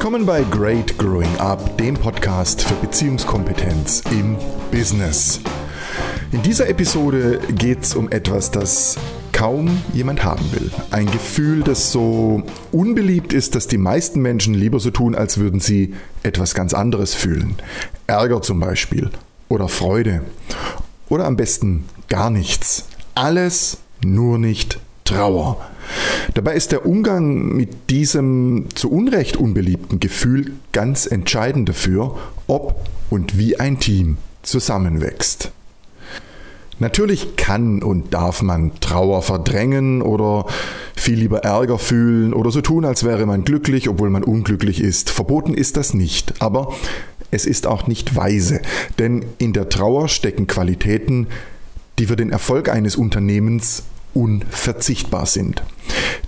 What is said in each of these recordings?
Willkommen bei Great Growing Up, dem Podcast für Beziehungskompetenz im Business. In dieser Episode geht es um etwas, das kaum jemand haben will. Ein Gefühl, das so unbeliebt ist, dass die meisten Menschen lieber so tun, als würden sie etwas ganz anderes fühlen. Ärger zum Beispiel oder Freude oder am besten gar nichts. Alles nur nicht Trauer. Dabei ist der Umgang mit diesem zu Unrecht unbeliebten Gefühl ganz entscheidend dafür, ob und wie ein Team zusammenwächst. Natürlich kann und darf man Trauer verdrängen oder viel lieber Ärger fühlen oder so tun, als wäre man glücklich, obwohl man unglücklich ist. Verboten ist das nicht, aber es ist auch nicht weise, denn in der Trauer stecken Qualitäten, die für den Erfolg eines Unternehmens unverzichtbar sind.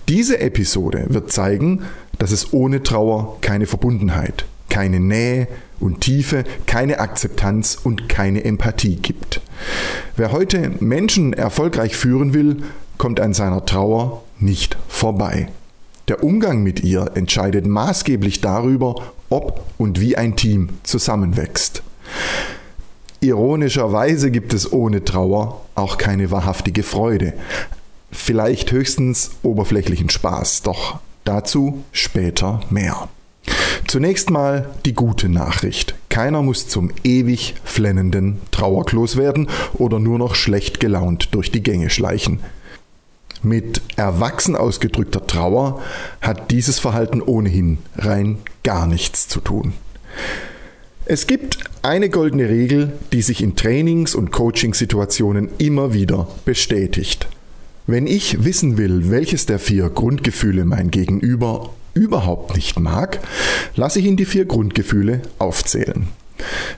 Diese Episode wird zeigen, dass es ohne Trauer keine Verbundenheit, keine Nähe und Tiefe, keine Akzeptanz und keine Empathie gibt. Wer heute Menschen erfolgreich führen will, kommt an seiner Trauer nicht vorbei. Der Umgang mit ihr entscheidet maßgeblich darüber, ob und wie ein Team zusammenwächst. Ironischerweise gibt es ohne Trauer auch keine wahrhaftige Freude. Vielleicht höchstens oberflächlichen Spaß, doch dazu später mehr. Zunächst mal die gute Nachricht. Keiner muss zum ewig flennenden Trauerklos werden oder nur noch schlecht gelaunt durch die Gänge schleichen. Mit erwachsen ausgedrückter Trauer hat dieses Verhalten ohnehin rein gar nichts zu tun. Es gibt eine goldene Regel, die sich in Trainings- und Coaching-Situationen immer wieder bestätigt. Wenn ich wissen will, welches der vier Grundgefühle mein Gegenüber überhaupt nicht mag, lasse ich ihn die vier Grundgefühle aufzählen.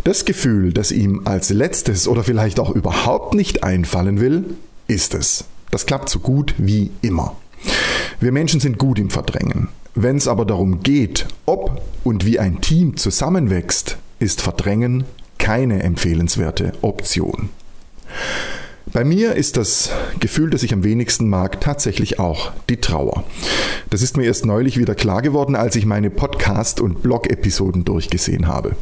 Das Gefühl, das ihm als letztes oder vielleicht auch überhaupt nicht einfallen will, ist es. Das klappt so gut wie immer. Wir Menschen sind gut im Verdrängen. Wenn es aber darum geht, ob und wie ein Team zusammenwächst, ist Verdrängen keine empfehlenswerte Option. Bei mir ist das Gefühl, das ich am wenigsten mag, tatsächlich auch die Trauer. Das ist mir erst neulich wieder klar geworden, als ich meine Podcast- und Blog-Episoden durchgesehen habe.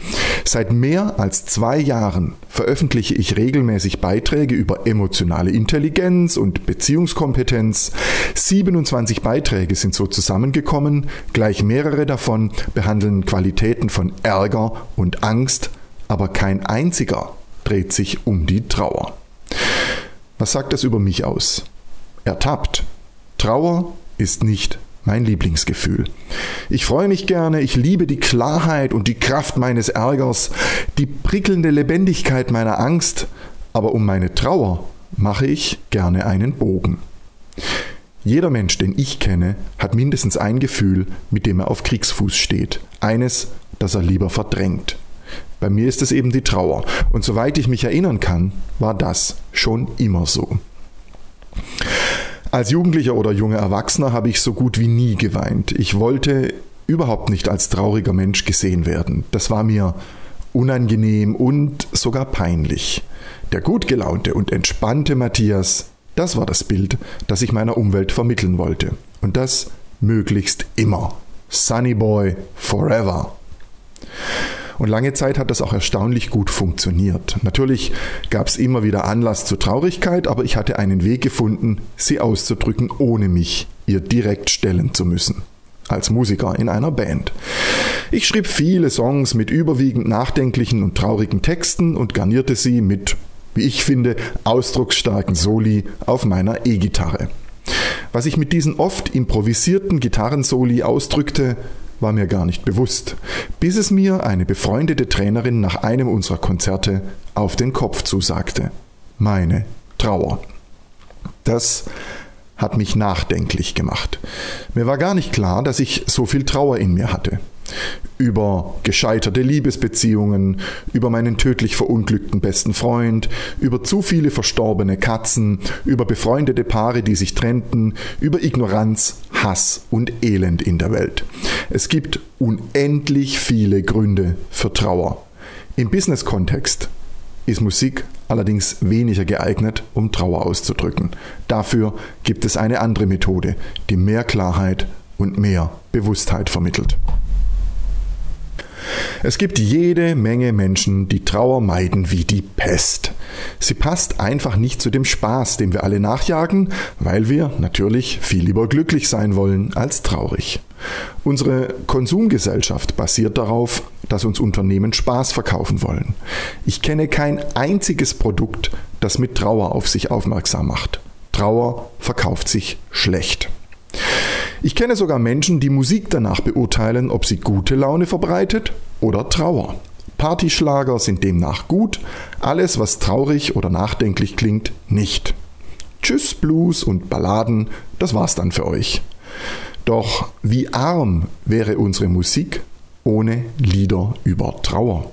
Seit mehr als zwei Jahren veröffentliche ich regelmäßig Beiträge über emotionale Intelligenz und Beziehungskompetenz. 27 Beiträge sind so zusammengekommen, gleich mehrere davon behandeln Qualitäten von Ärger und Angst, aber kein einziger dreht sich um die Trauer. Was sagt das über mich aus? Ertappt. Trauer ist nicht mein Lieblingsgefühl. Ich freue mich gerne, ich liebe die Klarheit und die Kraft meines Ärgers, die prickelnde Lebendigkeit meiner Angst, aber um meine Trauer mache ich gerne einen Bogen. Jeder Mensch, den ich kenne, hat mindestens ein Gefühl, mit dem er auf Kriegsfuß steht. Eines, das er lieber verdrängt. Bei mir ist es eben die Trauer. Und soweit ich mich erinnern kann, war das schon immer so. Als Jugendlicher oder junger Erwachsener habe ich so gut wie nie geweint. Ich wollte überhaupt nicht als trauriger Mensch gesehen werden. Das war mir unangenehm und sogar peinlich. Der gut gelaunte und entspannte Matthias, das war das Bild, das ich meiner Umwelt vermitteln wollte. Und das möglichst immer. Sunny Boy forever. Und lange Zeit hat das auch erstaunlich gut funktioniert. Natürlich gab es immer wieder Anlass zur Traurigkeit, aber ich hatte einen Weg gefunden, sie auszudrücken, ohne mich ihr direkt stellen zu müssen. Als Musiker in einer Band. Ich schrieb viele Songs mit überwiegend nachdenklichen und traurigen Texten und garnierte sie mit, wie ich finde, ausdrucksstarken Soli auf meiner E-Gitarre. Was ich mit diesen oft improvisierten Gitarrensoli ausdrückte, war mir gar nicht bewusst, bis es mir eine befreundete Trainerin nach einem unserer Konzerte auf den Kopf zusagte. Meine Trauer. Das hat mich nachdenklich gemacht. Mir war gar nicht klar, dass ich so viel Trauer in mir hatte über gescheiterte Liebesbeziehungen, über meinen tödlich verunglückten besten Freund, über zu viele verstorbene Katzen, über befreundete Paare, die sich trennten, über Ignoranz, Hass und Elend in der Welt. Es gibt unendlich viele Gründe für Trauer. Im Business-Kontext ist Musik allerdings weniger geeignet, um Trauer auszudrücken. Dafür gibt es eine andere Methode, die mehr Klarheit und mehr Bewusstheit vermittelt. Es gibt jede Menge Menschen, die Trauer meiden wie die Pest. Sie passt einfach nicht zu dem Spaß, dem wir alle nachjagen, weil wir natürlich viel lieber glücklich sein wollen als traurig. Unsere Konsumgesellschaft basiert darauf, dass uns Unternehmen Spaß verkaufen wollen. Ich kenne kein einziges Produkt, das mit Trauer auf sich aufmerksam macht. Trauer verkauft sich schlecht. Ich kenne sogar Menschen, die Musik danach beurteilen, ob sie gute Laune verbreitet oder Trauer. Partyschlager sind demnach gut, alles, was traurig oder nachdenklich klingt, nicht. Tschüss Blues und Balladen, das war's dann für euch. Doch wie arm wäre unsere Musik ohne Lieder über Trauer?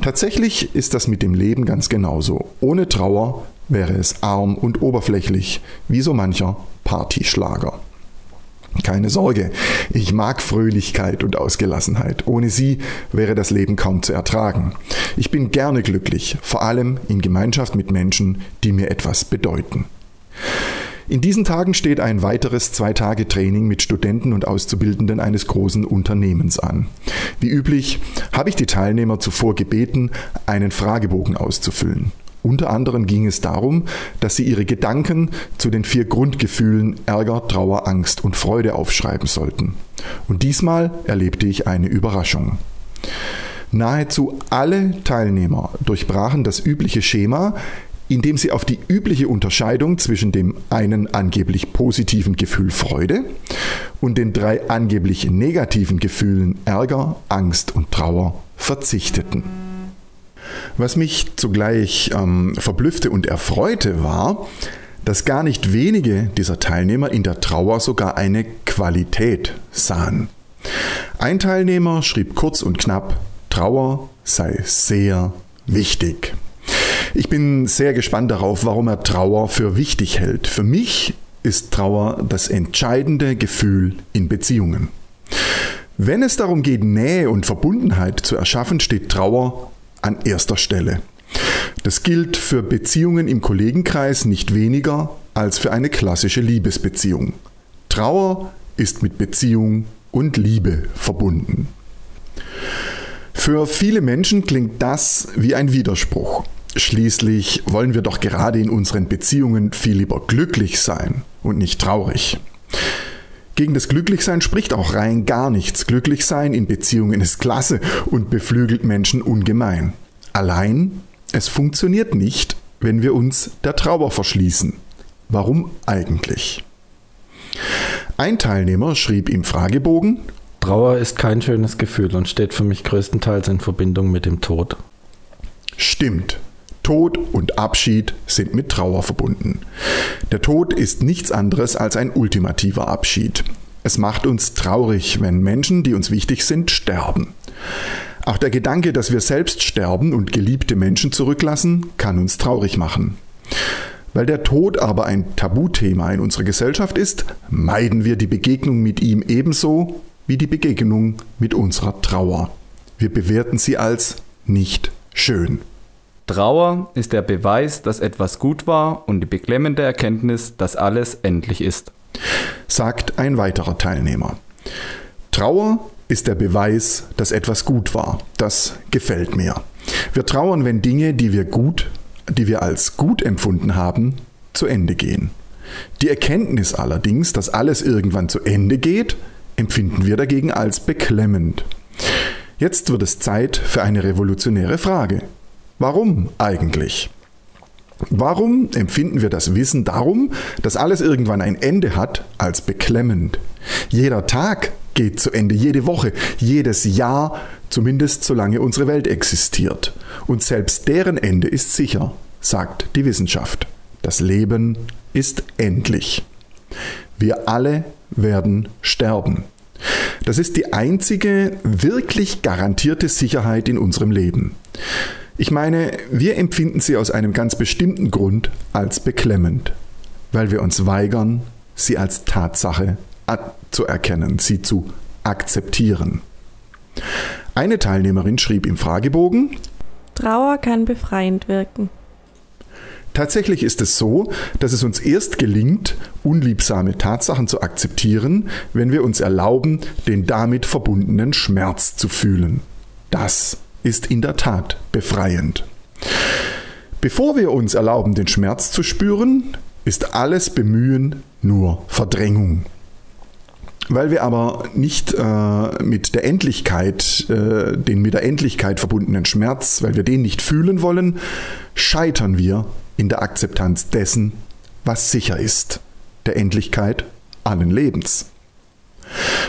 Tatsächlich ist das mit dem Leben ganz genauso. Ohne Trauer wäre es arm und oberflächlich, wie so mancher Partyschlager. Keine Sorge, ich mag Fröhlichkeit und Ausgelassenheit. Ohne sie wäre das Leben kaum zu ertragen. Ich bin gerne glücklich, vor allem in Gemeinschaft mit Menschen, die mir etwas bedeuten. In diesen Tagen steht ein weiteres Zwei-Tage-Training mit Studenten und Auszubildenden eines großen Unternehmens an. Wie üblich habe ich die Teilnehmer zuvor gebeten, einen Fragebogen auszufüllen. Unter anderem ging es darum, dass sie ihre Gedanken zu den vier Grundgefühlen Ärger, Trauer, Angst und Freude aufschreiben sollten. Und diesmal erlebte ich eine Überraschung. Nahezu alle Teilnehmer durchbrachen das übliche Schema, indem sie auf die übliche Unterscheidung zwischen dem einen angeblich positiven Gefühl Freude und den drei angeblich negativen Gefühlen Ärger, Angst und Trauer verzichteten. Was mich zugleich ähm, verblüffte und erfreute war, dass gar nicht wenige dieser Teilnehmer in der Trauer sogar eine Qualität sahen. Ein Teilnehmer schrieb kurz und knapp, Trauer sei sehr wichtig. Ich bin sehr gespannt darauf, warum er Trauer für wichtig hält. Für mich ist Trauer das entscheidende Gefühl in Beziehungen. Wenn es darum geht, Nähe und Verbundenheit zu erschaffen, steht Trauer an erster Stelle. Das gilt für Beziehungen im Kollegenkreis nicht weniger als für eine klassische Liebesbeziehung. Trauer ist mit Beziehung und Liebe verbunden. Für viele Menschen klingt das wie ein Widerspruch. Schließlich wollen wir doch gerade in unseren Beziehungen viel lieber glücklich sein und nicht traurig. Gegen das Glücklichsein spricht auch rein gar nichts. Glücklichsein in Beziehungen ist klasse und beflügelt Menschen ungemein. Allein, es funktioniert nicht, wenn wir uns der Trauer verschließen. Warum eigentlich? Ein Teilnehmer schrieb im Fragebogen, Trauer ist kein schönes Gefühl und steht für mich größtenteils in Verbindung mit dem Tod. Stimmt. Tod und Abschied sind mit Trauer verbunden. Der Tod ist nichts anderes als ein ultimativer Abschied. Es macht uns traurig, wenn Menschen, die uns wichtig sind, sterben. Auch der Gedanke, dass wir selbst sterben und geliebte Menschen zurücklassen, kann uns traurig machen. Weil der Tod aber ein Tabuthema in unserer Gesellschaft ist, meiden wir die Begegnung mit ihm ebenso wie die Begegnung mit unserer Trauer. Wir bewerten sie als nicht schön. Trauer ist der Beweis, dass etwas gut war und die beklemmende Erkenntnis, dass alles endlich ist. Sagt ein weiterer Teilnehmer. Trauer ist der Beweis, dass etwas gut war. Das gefällt mir. Wir trauern, wenn Dinge, die wir gut, die wir als gut empfunden haben, zu Ende gehen. Die Erkenntnis allerdings, dass alles irgendwann zu Ende geht, empfinden wir dagegen als beklemmend. Jetzt wird es Zeit für eine revolutionäre Frage. Warum eigentlich? Warum empfinden wir das Wissen darum, dass alles irgendwann ein Ende hat, als beklemmend? Jeder Tag geht zu Ende, jede Woche, jedes Jahr, zumindest solange unsere Welt existiert. Und selbst deren Ende ist sicher, sagt die Wissenschaft. Das Leben ist endlich. Wir alle werden sterben. Das ist die einzige wirklich garantierte Sicherheit in unserem Leben. Ich meine, wir empfinden sie aus einem ganz bestimmten Grund als beklemmend, weil wir uns weigern, sie als Tatsache zu erkennen, sie zu akzeptieren. Eine Teilnehmerin schrieb im Fragebogen, Trauer kann befreiend wirken. Tatsächlich ist es so, dass es uns erst gelingt, unliebsame Tatsachen zu akzeptieren, wenn wir uns erlauben, den damit verbundenen Schmerz zu fühlen. Das ist in der Tat befreiend. Bevor wir uns erlauben, den Schmerz zu spüren, ist alles Bemühen nur Verdrängung. Weil wir aber nicht äh, mit der Endlichkeit, äh, den mit der Endlichkeit verbundenen Schmerz, weil wir den nicht fühlen wollen, scheitern wir in der Akzeptanz dessen, was sicher ist, der Endlichkeit allen Lebens.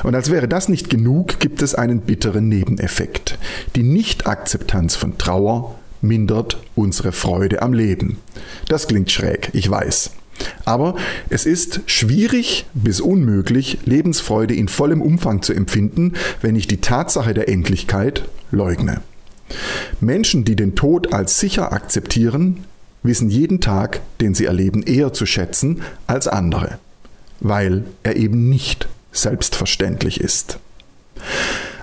Und als wäre das nicht genug, gibt es einen bitteren Nebeneffekt. Die Nichtakzeptanz von Trauer mindert unsere Freude am Leben. Das klingt schräg, ich weiß. Aber es ist schwierig bis unmöglich, Lebensfreude in vollem Umfang zu empfinden, wenn ich die Tatsache der Endlichkeit leugne. Menschen, die den Tod als sicher akzeptieren, wissen jeden Tag, den sie erleben, eher zu schätzen als andere, weil er eben nicht selbstverständlich ist.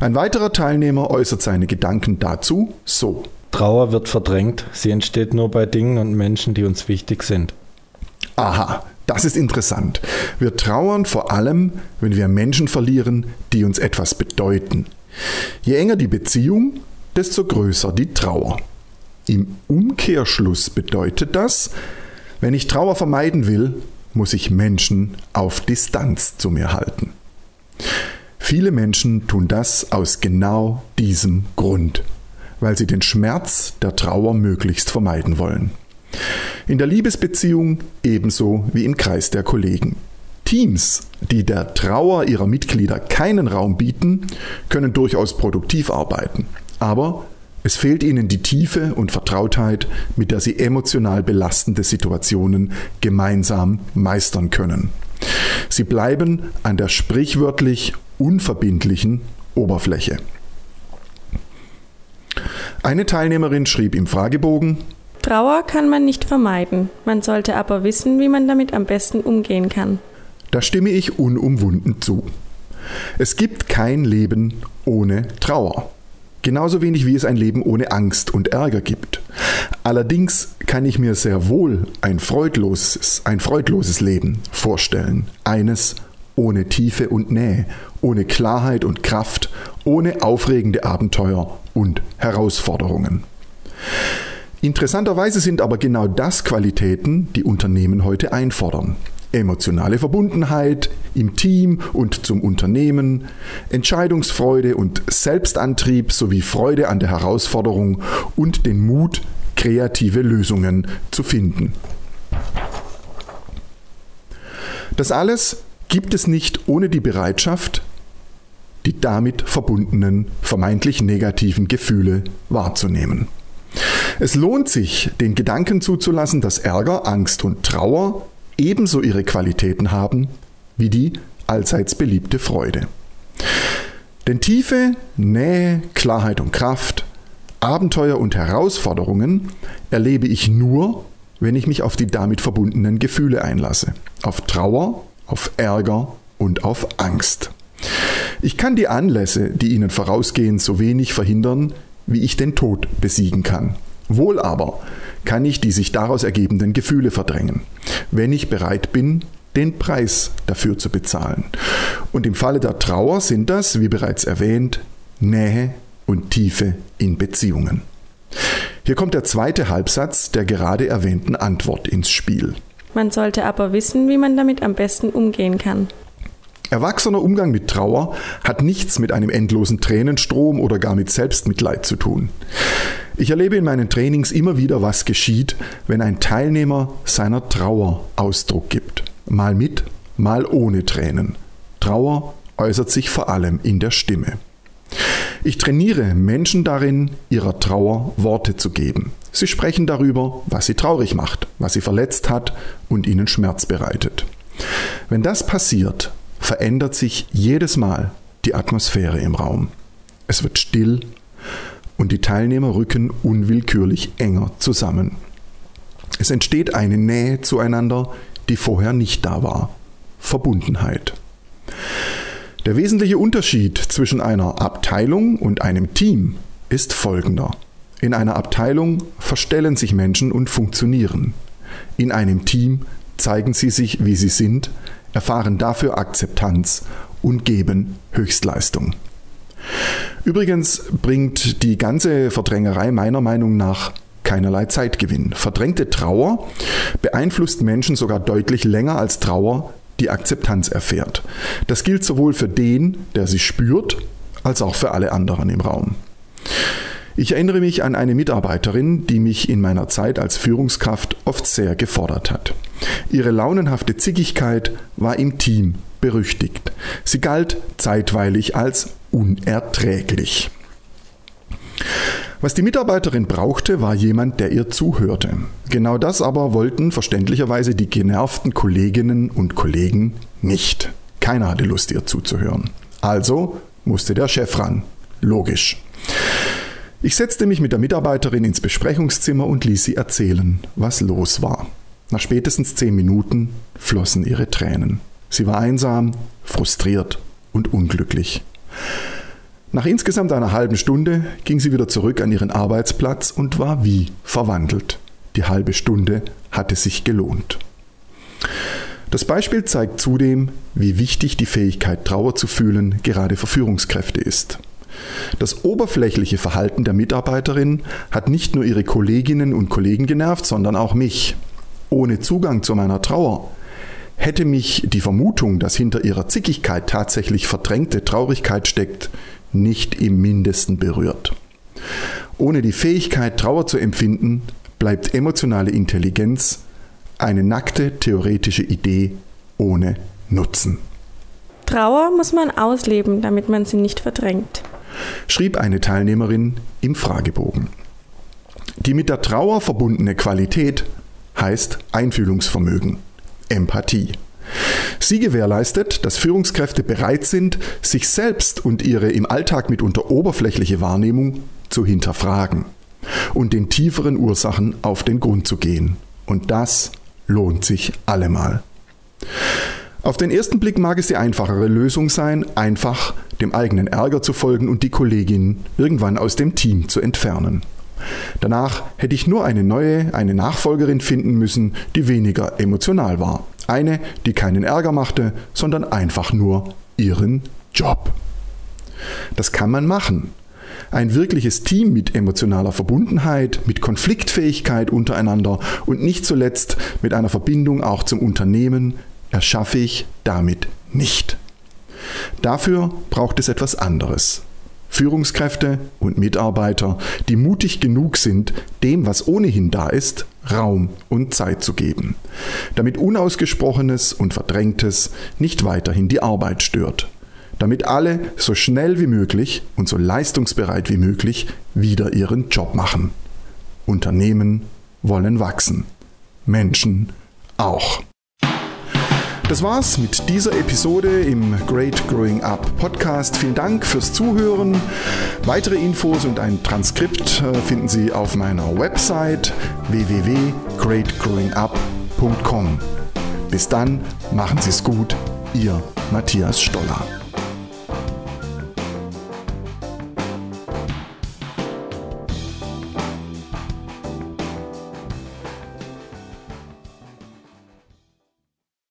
Ein weiterer Teilnehmer äußert seine Gedanken dazu so. Trauer wird verdrängt, sie entsteht nur bei Dingen und Menschen, die uns wichtig sind. Aha, das ist interessant. Wir trauern vor allem, wenn wir Menschen verlieren, die uns etwas bedeuten. Je enger die Beziehung, desto größer die Trauer. Im Umkehrschluss bedeutet das, wenn ich Trauer vermeiden will, muss ich Menschen auf Distanz zu mir halten. Viele Menschen tun das aus genau diesem Grund, weil sie den Schmerz der Trauer möglichst vermeiden wollen. In der Liebesbeziehung ebenso wie im Kreis der Kollegen. Teams, die der Trauer ihrer Mitglieder keinen Raum bieten, können durchaus produktiv arbeiten. Aber es fehlt ihnen die Tiefe und Vertrautheit, mit der sie emotional belastende Situationen gemeinsam meistern können. Sie bleiben an der sprichwörtlich unverbindlichen Oberfläche. Eine Teilnehmerin schrieb im Fragebogen, Trauer kann man nicht vermeiden, man sollte aber wissen, wie man damit am besten umgehen kann. Da stimme ich unumwunden zu. Es gibt kein Leben ohne Trauer. Genauso wenig wie es ein Leben ohne Angst und Ärger gibt. Allerdings kann ich mir sehr wohl ein freudloses, ein freudloses Leben vorstellen. Eines ohne Tiefe und Nähe, ohne Klarheit und Kraft, ohne aufregende Abenteuer und Herausforderungen. Interessanterweise sind aber genau das Qualitäten, die Unternehmen heute einfordern emotionale Verbundenheit im Team und zum Unternehmen, Entscheidungsfreude und Selbstantrieb sowie Freude an der Herausforderung und den Mut, kreative Lösungen zu finden. Das alles gibt es nicht ohne die Bereitschaft, die damit verbundenen vermeintlich negativen Gefühle wahrzunehmen. Es lohnt sich, den Gedanken zuzulassen, dass Ärger, Angst und Trauer ebenso ihre Qualitäten haben wie die allseits beliebte Freude. Denn Tiefe, Nähe, Klarheit und Kraft, Abenteuer und Herausforderungen erlebe ich nur, wenn ich mich auf die damit verbundenen Gefühle einlasse. Auf Trauer, auf Ärger und auf Angst. Ich kann die Anlässe, die ihnen vorausgehen, so wenig verhindern, wie ich den Tod besiegen kann. Wohl aber kann ich die sich daraus ergebenden Gefühle verdrängen, wenn ich bereit bin, den Preis dafür zu bezahlen. Und im Falle der Trauer sind das, wie bereits erwähnt, Nähe und Tiefe in Beziehungen. Hier kommt der zweite Halbsatz der gerade erwähnten Antwort ins Spiel. Man sollte aber wissen, wie man damit am besten umgehen kann. Erwachsener Umgang mit Trauer hat nichts mit einem endlosen Tränenstrom oder gar mit Selbstmitleid zu tun. Ich erlebe in meinen Trainings immer wieder, was geschieht, wenn ein Teilnehmer seiner Trauer Ausdruck gibt. Mal mit, mal ohne Tränen. Trauer äußert sich vor allem in der Stimme. Ich trainiere Menschen darin, ihrer Trauer Worte zu geben. Sie sprechen darüber, was sie traurig macht, was sie verletzt hat und ihnen Schmerz bereitet. Wenn das passiert, verändert sich jedes Mal die Atmosphäre im Raum. Es wird still und die Teilnehmer rücken unwillkürlich enger zusammen. Es entsteht eine Nähe zueinander, die vorher nicht da war. Verbundenheit. Der wesentliche Unterschied zwischen einer Abteilung und einem Team ist folgender. In einer Abteilung verstellen sich Menschen und funktionieren. In einem Team zeigen sie sich, wie sie sind, erfahren dafür Akzeptanz und geben Höchstleistung. Übrigens bringt die ganze Verdrängerei meiner Meinung nach keinerlei Zeitgewinn. Verdrängte Trauer beeinflusst Menschen sogar deutlich länger als Trauer die Akzeptanz erfährt. Das gilt sowohl für den, der sie spürt, als auch für alle anderen im Raum. Ich erinnere mich an eine Mitarbeiterin, die mich in meiner Zeit als Führungskraft oft sehr gefordert hat. Ihre launenhafte Zickigkeit war im Team berüchtigt. Sie galt zeitweilig als unerträglich. Was die Mitarbeiterin brauchte, war jemand, der ihr zuhörte. Genau das aber wollten verständlicherweise die genervten Kolleginnen und Kollegen nicht. Keiner hatte Lust, ihr zuzuhören. Also musste der Chef ran. Logisch. Ich setzte mich mit der Mitarbeiterin ins Besprechungszimmer und ließ sie erzählen, was los war. Nach spätestens zehn Minuten flossen ihre Tränen. Sie war einsam, frustriert und unglücklich. Nach insgesamt einer halben Stunde ging sie wieder zurück an ihren Arbeitsplatz und war wie verwandelt. Die halbe Stunde hatte sich gelohnt. Das Beispiel zeigt zudem, wie wichtig die Fähigkeit, Trauer zu fühlen, gerade für Führungskräfte ist. Das oberflächliche Verhalten der Mitarbeiterin hat nicht nur ihre Kolleginnen und Kollegen genervt, sondern auch mich. Ohne Zugang zu meiner Trauer hätte mich die Vermutung, dass hinter ihrer Zickigkeit tatsächlich verdrängte Traurigkeit steckt, nicht im mindesten berührt. Ohne die Fähigkeit, Trauer zu empfinden, bleibt emotionale Intelligenz eine nackte theoretische Idee ohne Nutzen. Trauer muss man ausleben, damit man sie nicht verdrängt, schrieb eine Teilnehmerin im Fragebogen. Die mit der Trauer verbundene Qualität heißt Einfühlungsvermögen, Empathie. Sie gewährleistet, dass Führungskräfte bereit sind, sich selbst und ihre im Alltag mitunter oberflächliche Wahrnehmung zu hinterfragen und den tieferen Ursachen auf den Grund zu gehen. Und das lohnt sich allemal. Auf den ersten Blick mag es die einfachere Lösung sein, einfach dem eigenen Ärger zu folgen und die Kollegin irgendwann aus dem Team zu entfernen. Danach hätte ich nur eine neue, eine Nachfolgerin finden müssen, die weniger emotional war. Eine, die keinen Ärger machte, sondern einfach nur ihren Job. Das kann man machen. Ein wirkliches Team mit emotionaler Verbundenheit, mit Konfliktfähigkeit untereinander und nicht zuletzt mit einer Verbindung auch zum Unternehmen erschaffe ich damit nicht. Dafür braucht es etwas anderes. Führungskräfte und Mitarbeiter, die mutig genug sind, dem, was ohnehin da ist, Raum und Zeit zu geben, damit Unausgesprochenes und Verdrängtes nicht weiterhin die Arbeit stört, damit alle so schnell wie möglich und so leistungsbereit wie möglich wieder ihren Job machen. Unternehmen wollen wachsen, Menschen auch. Das war's mit dieser Episode im Great Growing Up Podcast. Vielen Dank fürs Zuhören. Weitere Infos und ein Transkript äh, finden Sie auf meiner Website www.greatgrowingup.com. Bis dann, machen Sie es gut, Ihr Matthias Stoller.